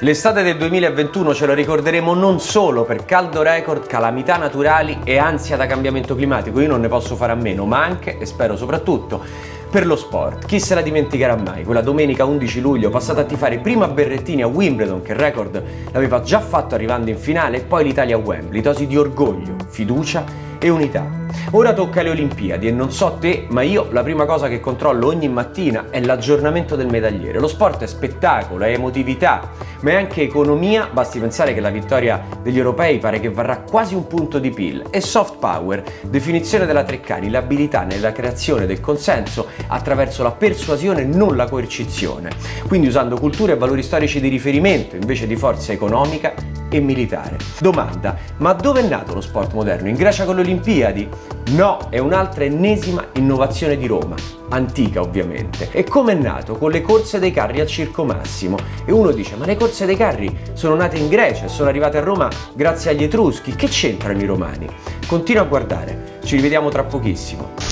L'estate del 2021 ce lo ricorderemo non solo per caldo record, calamità naturali e ansia da cambiamento climatico, io non ne posso fare a meno, ma anche, e spero soprattutto, per lo sport. Chi se la dimenticherà mai? Quella domenica 11 luglio passata a tifare prima Berrettini a Wimbledon, che il record l'aveva già fatto arrivando in finale, e poi l'Italia a Wembley, dosi di orgoglio, fiducia e unità. Ora tocca alle Olimpiadi e non so te, ma io la prima cosa che controllo ogni mattina è l'aggiornamento del medagliere. Lo sport è spettacolo, è emotività, ma è anche economia, basti pensare che la vittoria degli europei pare che varrà quasi un punto di PIL. E soft power, definizione della Treccani, l'abilità nella creazione del consenso attraverso la persuasione, non la coercizione. Quindi usando cultura e valori storici di riferimento invece di forza economica e militare. Domanda, ma dove è nato lo sport moderno? In Grecia con le Olimpiadi? No, è un'altra ennesima innovazione di Roma, antica ovviamente. E come è nato? Con le corse dei carri al Circo Massimo. E uno dice, ma le corse dei carri sono nate in Grecia e sono arrivate a Roma grazie agli Etruschi, che c'entrano i romani? Continua a guardare, ci rivediamo tra pochissimo.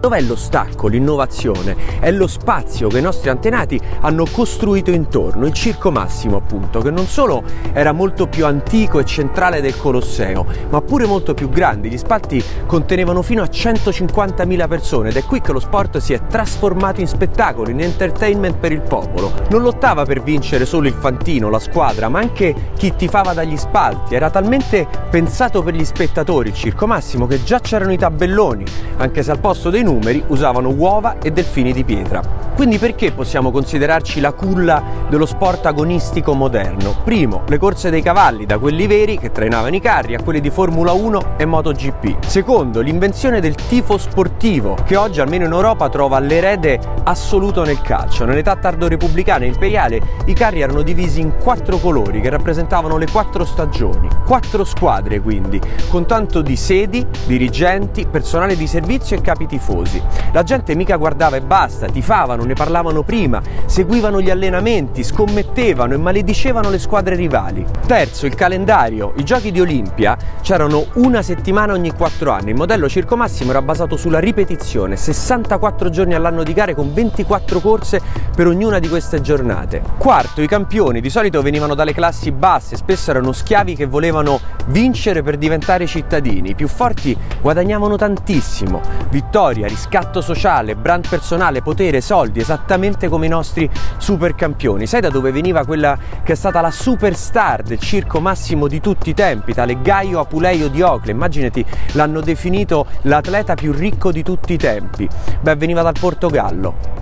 Dov'è lo stacco, l'innovazione? È lo spazio che i nostri antenati hanno costruito intorno, il Circo Massimo appunto, che non solo era molto più antico e centrale del Colosseo, ma pure molto più grande. Gli spalti contenevano fino a 150.000 persone ed è qui che lo sport si è trasformato in spettacolo, in entertainment per il popolo. Non lottava per vincere solo il fantino, la squadra, ma anche chi tifava dagli spalti. Era talmente pensato per gli spettatori il Circo Massimo che già c'erano i tabelloni, anche se al posto dei numeri usavano uova e delfini di pietra. Quindi perché possiamo considerarci la culla dello sport agonistico moderno? Primo, le corse dei cavalli, da quelli veri che trainavano i carri a quelli di Formula 1 e MotoGP. Secondo, l'invenzione del tifo sportivo, che oggi almeno in Europa trova l'erede assoluto nel calcio. Nell'età tardo-repubblicana e imperiale i carri erano divisi in quattro colori che rappresentavano le quattro stagioni. Quattro squadre quindi, con tanto di sedi, dirigenti, personale di servizio e capi tifosi. La gente mica guardava e basta, tifavano, ne parlavano prima, seguivano gli allenamenti, scommettevano e maledicevano le squadre rivali. Terzo, il calendario. I giochi di Olimpia c'erano una settimana ogni quattro anni. Il modello Circo Massimo era basato sulla ripetizione, 64 giorni all'anno di gare con 24 corse per ognuna di queste giornate. Quarto, i campioni di solito venivano dalle classi basse, spesso erano schiavi che volevano vincere per diventare cittadini. I più forti guadagnavano tantissimo. Vittoria, riscatto sociale, brand personale, potere, soldi, esattamente come i nostri super campioni. Sai da dove veniva quella che è stata la superstar del circo massimo di tutti i tempi, tale Gaio Apuleio di Ocle? Immaginati, l'hanno definito l'atleta più ricco di tutti i tempi. Beh, veniva dal Portogallo.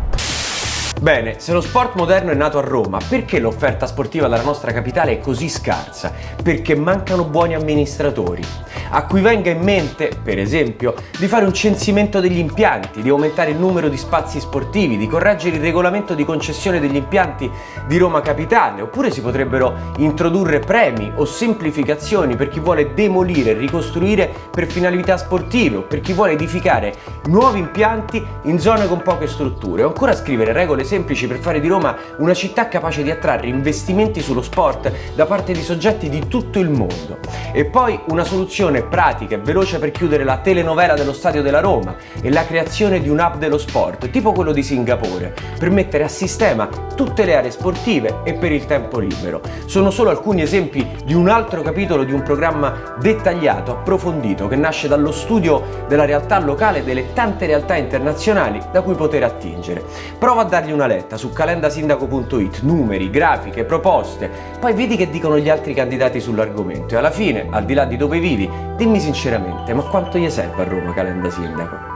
Bene, se lo sport moderno è nato a Roma, perché l'offerta sportiva della nostra capitale è così scarsa? Perché mancano buoni amministratori. A cui venga in mente, per esempio, di fare un censimento degli impianti, di aumentare il numero di spazi sportivi, di correggere il regolamento di concessione degli impianti di Roma Capitale, oppure si potrebbero introdurre premi o semplificazioni per chi vuole demolire e ricostruire per finalità sportive o per chi vuole edificare nuovi impianti in zone con poche strutture, o ancora scrivere regole semplici per fare di Roma una città capace di attrarre investimenti sullo sport da parte di soggetti di tutto il mondo. E poi una soluzione pratica e veloce per chiudere la telenovela dello Stadio della Roma e la creazione di un hub dello sport, tipo quello di Singapore, per mettere a sistema tutte le aree sportive e per il tempo libero. Sono solo alcuni esempi di un altro capitolo di un programma dettagliato, approfondito, che nasce dallo studio della realtà locale e delle tante realtà internazionali da cui poter attingere. Prova a dargli una letta su calendasindaco.it, numeri, grafiche, proposte, poi vedi che dicono gli altri candidati sull'argomento e alla fine, al di là di dove vivi, dimmi sinceramente, ma quanto gli serve a Roma Calenda Sindaco?